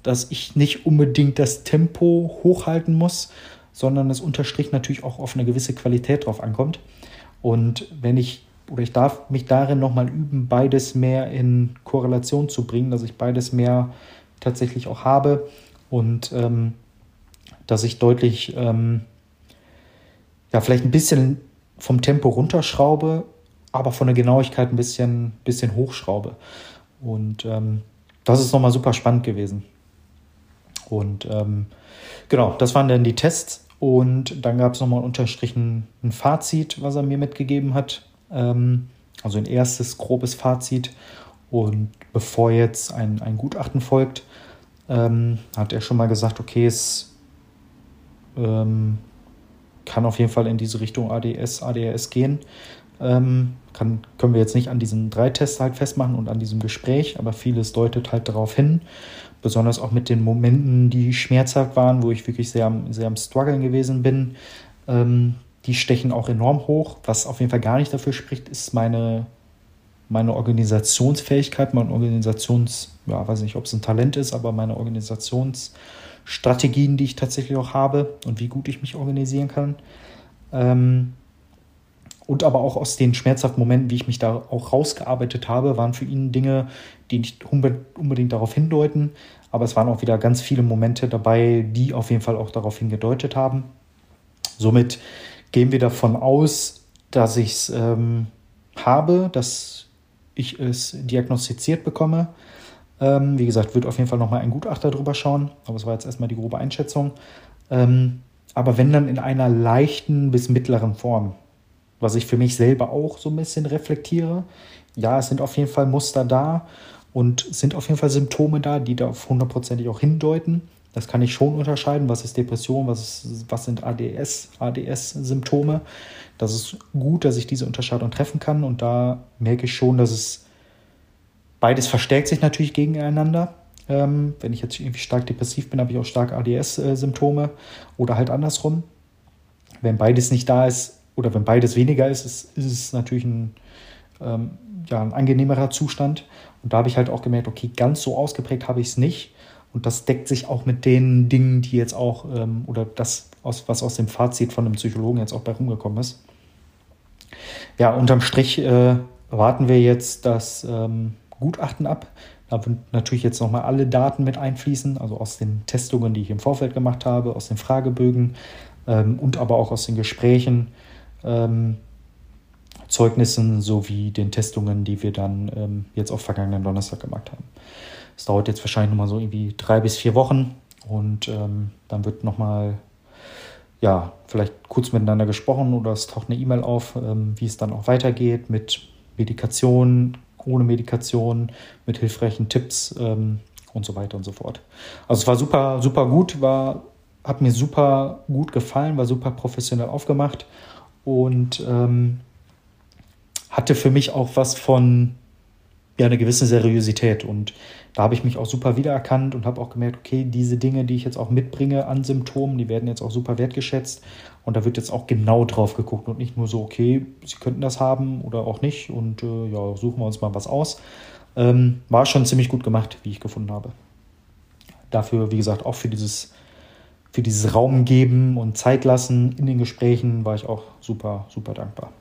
dass ich nicht unbedingt das Tempo hochhalten muss, sondern es unterstrich natürlich auch auf eine gewisse Qualität drauf ankommt. Und wenn ich oder ich darf mich darin nochmal üben, beides mehr in Korrelation zu bringen, dass ich beides mehr tatsächlich auch habe und ähm, dass ich deutlich, ähm, ja, vielleicht ein bisschen vom Tempo runterschraube, aber von der Genauigkeit ein bisschen, bisschen hochschraube. Und ähm, das ist nochmal super spannend gewesen. Und ähm, genau, das waren dann die Tests. Und dann gab es nochmal unterstrichen ein Fazit, was er mir mitgegeben hat. Ähm, also ein erstes grobes Fazit. Und bevor jetzt ein, ein Gutachten folgt, ähm, hat er schon mal gesagt, okay, es ähm, kann auf jeden Fall in diese Richtung ADS, ADRS gehen. Ähm, kann, können wir jetzt nicht an diesen drei Tests halt festmachen und an diesem Gespräch, aber vieles deutet halt darauf hin besonders auch mit den Momenten, die schmerzhaft waren, wo ich wirklich sehr, sehr am Struggeln gewesen bin. Die stechen auch enorm hoch. Was auf jeden Fall gar nicht dafür spricht, ist meine, meine Organisationsfähigkeit, meine Organisations, ja, weiß nicht, ob es ein Talent ist, aber meine Organisationsstrategien, die ich tatsächlich auch habe und wie gut ich mich organisieren kann. Ähm, und aber auch aus den schmerzhaften Momenten, wie ich mich da auch rausgearbeitet habe, waren für ihn Dinge, die nicht unbedingt darauf hindeuten. Aber es waren auch wieder ganz viele Momente dabei, die auf jeden Fall auch darauf hingedeutet haben. Somit gehen wir davon aus, dass ich es ähm, habe, dass ich es diagnostiziert bekomme. Ähm, wie gesagt, wird auf jeden Fall nochmal ein Gutachter drüber schauen. Aber es war jetzt erstmal die grobe Einschätzung. Ähm, aber wenn dann in einer leichten bis mittleren Form was ich für mich selber auch so ein bisschen reflektiere. Ja, es sind auf jeden Fall Muster da und sind auf jeden Fall Symptome da, die darauf hundertprozentig auch hindeuten. Das kann ich schon unterscheiden. Was ist Depression? Was, ist, was sind ADS, ADS-Symptome? Das ist gut, dass ich diese Unterscheidung treffen kann. Und da merke ich schon, dass es beides verstärkt sich natürlich gegeneinander. Ähm, wenn ich jetzt irgendwie stark depressiv bin, habe ich auch stark ADS-Symptome oder halt andersrum. Wenn beides nicht da ist, oder wenn beides weniger ist, ist, ist es natürlich ein, ähm, ja, ein angenehmerer Zustand. Und da habe ich halt auch gemerkt, okay, ganz so ausgeprägt habe ich es nicht. Und das deckt sich auch mit den Dingen, die jetzt auch, ähm, oder das, aus, was aus dem Fazit von einem Psychologen jetzt auch bei rumgekommen ist. Ja, unterm Strich äh, warten wir jetzt das ähm, Gutachten ab. Da wird natürlich jetzt nochmal alle Daten mit einfließen, also aus den Testungen, die ich im Vorfeld gemacht habe, aus den Fragebögen ähm, und aber auch aus den Gesprächen ähm, Zeugnissen sowie den Testungen, die wir dann ähm, jetzt auf vergangenen Donnerstag gemacht haben. Es dauert jetzt wahrscheinlich nochmal so irgendwie drei bis vier Wochen und ähm, dann wird nochmal, ja, vielleicht kurz miteinander gesprochen oder es taucht eine E-Mail auf, ähm, wie es dann auch weitergeht mit Medikation, ohne Medikation, mit hilfreichen Tipps ähm, und so weiter und so fort. Also es war super, super gut, war, hat mir super gut gefallen, war super professionell aufgemacht und ähm, hatte für mich auch was von ja, eine gewisse Seriosität. Und da habe ich mich auch super wiedererkannt und habe auch gemerkt, okay, diese Dinge, die ich jetzt auch mitbringe an Symptomen, die werden jetzt auch super wertgeschätzt. Und da wird jetzt auch genau drauf geguckt und nicht nur so, okay, Sie könnten das haben oder auch nicht. Und äh, ja, suchen wir uns mal was aus. Ähm, war schon ziemlich gut gemacht, wie ich gefunden habe. Dafür, wie gesagt, auch für dieses, für dieses Raum geben und Zeit lassen in den Gesprächen war ich auch super, super dankbar.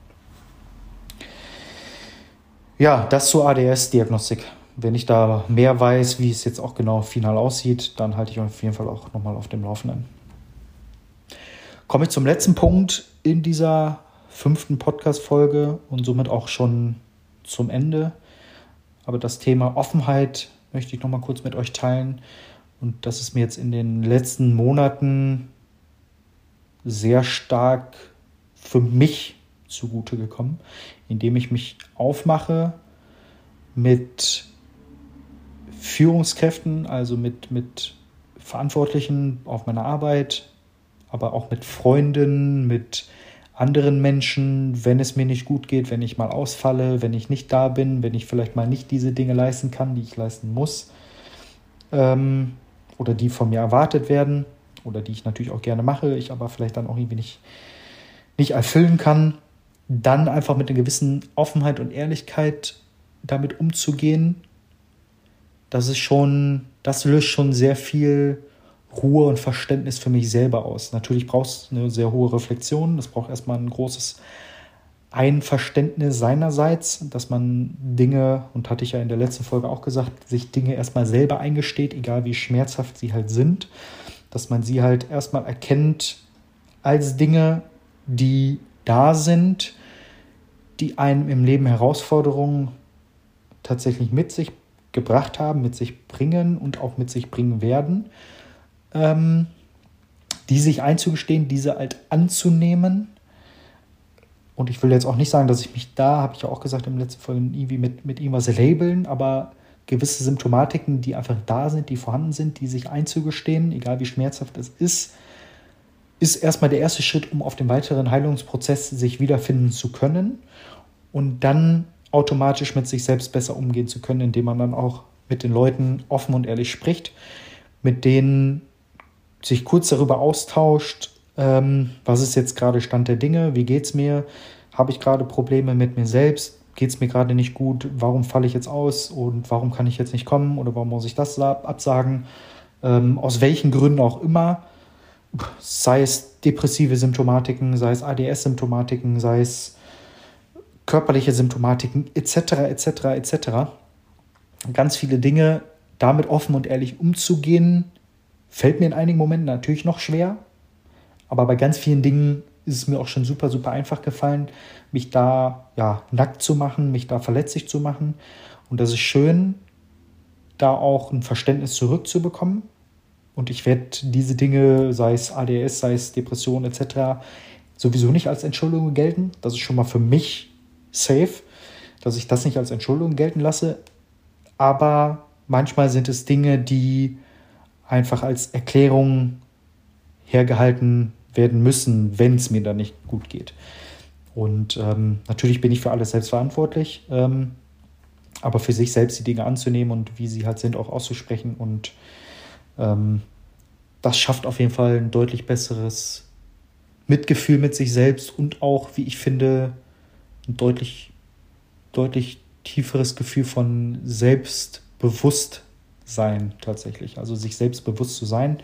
Ja, das zur ADS-Diagnostik. Wenn ich da mehr weiß, wie es jetzt auch genau final aussieht, dann halte ich auf jeden Fall auch nochmal auf dem Laufenden. Komme ich zum letzten Punkt in dieser fünften Podcast-Folge und somit auch schon zum Ende. Aber das Thema Offenheit möchte ich nochmal kurz mit euch teilen. Und das ist mir jetzt in den letzten Monaten sehr stark für mich zugute gekommen, indem ich mich aufmache mit Führungskräften, also mit, mit Verantwortlichen auf meiner Arbeit, aber auch mit Freunden, mit anderen Menschen, wenn es mir nicht gut geht, wenn ich mal ausfalle, wenn ich nicht da bin, wenn ich vielleicht mal nicht diese Dinge leisten kann, die ich leisten muss ähm, oder die von mir erwartet werden oder die ich natürlich auch gerne mache, ich aber vielleicht dann auch irgendwie nicht, nicht erfüllen kann dann einfach mit einer gewissen Offenheit und Ehrlichkeit damit umzugehen, das ist schon, das löst schon sehr viel Ruhe und Verständnis für mich selber aus. Natürlich braucht es eine sehr hohe Reflexion, das braucht erstmal ein großes Einverständnis seinerseits, dass man Dinge, und hatte ich ja in der letzten Folge auch gesagt, sich Dinge erstmal selber eingesteht, egal wie schmerzhaft sie halt sind, dass man sie halt erstmal erkennt als Dinge, die da sind, die einem im Leben Herausforderungen tatsächlich mit sich gebracht haben, mit sich bringen und auch mit sich bringen werden, ähm, die sich einzugestehen, diese halt anzunehmen. Und ich will jetzt auch nicht sagen, dass ich mich da, habe ich ja auch gesagt im letzten Folge, irgendwie mit, mit irgendwas labeln, aber gewisse Symptomatiken, die einfach da sind, die vorhanden sind, die sich einzugestehen, egal wie schmerzhaft es ist, ist erstmal der erste Schritt, um auf dem weiteren Heilungsprozess sich wiederfinden zu können und dann automatisch mit sich selbst besser umgehen zu können, indem man dann auch mit den Leuten offen und ehrlich spricht, mit denen sich kurz darüber austauscht, ähm, was ist jetzt gerade Stand der Dinge, wie geht es mir, habe ich gerade Probleme mit mir selbst, geht es mir gerade nicht gut, warum falle ich jetzt aus und warum kann ich jetzt nicht kommen oder warum muss ich das absagen, ähm, aus welchen Gründen auch immer, sei es depressive Symptomatiken, sei es ADS-Symptomatiken, sei es körperliche Symptomatiken etc. etc. etc. Ganz viele Dinge damit offen und ehrlich umzugehen, fällt mir in einigen Momenten natürlich noch schwer, aber bei ganz vielen Dingen ist es mir auch schon super, super einfach gefallen, mich da ja, nackt zu machen, mich da verletzlich zu machen. Und das ist schön, da auch ein Verständnis zurückzubekommen. Und ich werde diese Dinge, sei es ADS, sei es Depression etc., sowieso nicht als Entschuldigung gelten. Das ist schon mal für mich safe, dass ich das nicht als Entschuldigung gelten lasse. Aber manchmal sind es Dinge, die einfach als Erklärung hergehalten werden müssen, wenn es mir dann nicht gut geht. Und ähm, natürlich bin ich für alles selbst verantwortlich, ähm, aber für sich selbst die Dinge anzunehmen und wie sie halt sind, auch auszusprechen. Und ähm, das schafft auf jeden Fall ein deutlich besseres Mitgefühl mit sich selbst und auch, wie ich finde, ein deutlich, deutlich tieferes Gefühl von Selbstbewusstsein tatsächlich. Also sich selbstbewusst zu sein.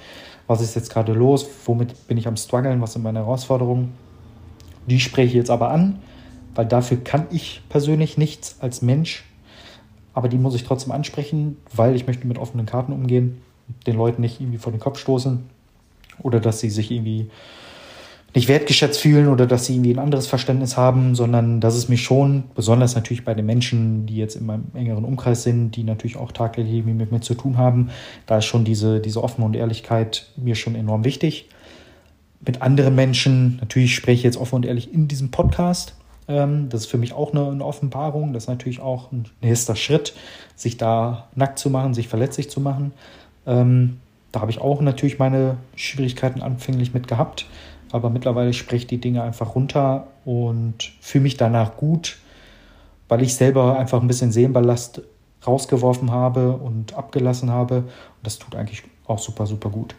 Was ist jetzt gerade los? Womit bin ich am struggeln? Was sind meine Herausforderungen? Die spreche ich jetzt aber an, weil dafür kann ich persönlich nichts als Mensch. Aber die muss ich trotzdem ansprechen, weil ich möchte mit offenen Karten umgehen, den Leuten nicht irgendwie vor den Kopf stoßen oder dass sie sich irgendwie nicht wertgeschätzt fühlen oder dass sie irgendwie ein anderes Verständnis haben, sondern dass es mich schon, besonders natürlich bei den Menschen, die jetzt in meinem engeren Umkreis sind, die natürlich auch tagtäglich mit mir zu tun haben, da ist schon diese, diese Offene und Ehrlichkeit mir schon enorm wichtig. Mit anderen Menschen, natürlich spreche ich jetzt offen und ehrlich in diesem Podcast, Ähm, das ist für mich auch eine, eine, Offenbarung. Das ist natürlich auch ein nächster Schritt, sich da nackt zu machen, sich verletzlich zu machen. Ähm, da habe ich auch natürlich meine Schwierigkeiten anfänglich mit gehabt. Aber mittlerweile spreche ich die Dinge einfach runter und fühle mich danach gut, weil ich selber einfach ein bisschen Seelenballast rausgeworfen habe und abgelassen habe. Und das tut eigentlich auch super, super gut.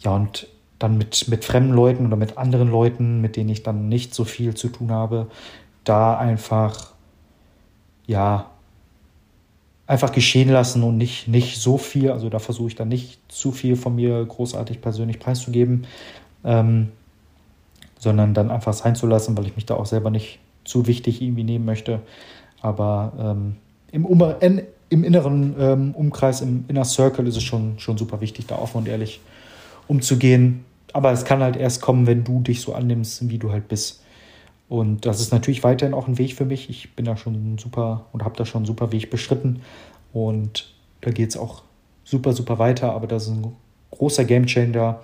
Ja, und dann mit, mit fremden Leuten oder mit anderen Leuten, mit denen ich dann nicht so viel zu tun habe, da einfach, ja, einfach geschehen lassen und nicht, nicht so viel, also da versuche ich dann nicht zu viel von mir großartig persönlich preiszugeben, ähm, sondern dann einfach sein zu lassen, weil ich mich da auch selber nicht zu wichtig irgendwie nehmen möchte. Aber ähm, im, in, im inneren ähm, Umkreis, im Inner Circle ist es schon, schon super wichtig, da offen und ehrlich umzugehen. Aber es kann halt erst kommen, wenn du dich so annimmst, wie du halt bist. Und das ist natürlich weiterhin auch ein Weg für mich. Ich bin da schon super und habe da schon einen super Weg beschritten. Und da geht es auch super, super weiter. Aber das ist ein großer Gamechanger.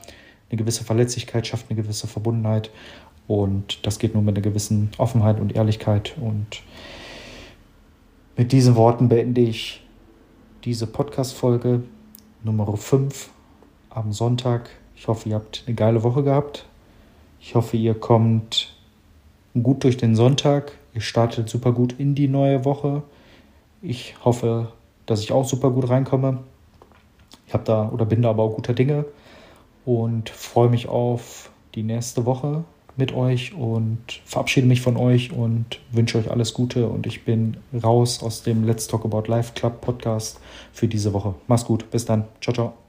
Eine gewisse Verletzlichkeit schafft eine gewisse Verbundenheit. Und das geht nur mit einer gewissen Offenheit und Ehrlichkeit. Und mit diesen Worten beende ich diese Podcast-Folge Nummer 5 am Sonntag. Ich hoffe, ihr habt eine geile Woche gehabt. Ich hoffe, ihr kommt gut durch den Sonntag. Ihr startet super gut in die neue Woche. Ich hoffe, dass ich auch super gut reinkomme. Ich habe da oder bin da aber auch guter Dinge und freue mich auf die nächste Woche mit euch und verabschiede mich von euch und wünsche euch alles Gute. Und ich bin raus aus dem Let's Talk About Life Club Podcast für diese Woche. Mach's gut. Bis dann. Ciao, ciao.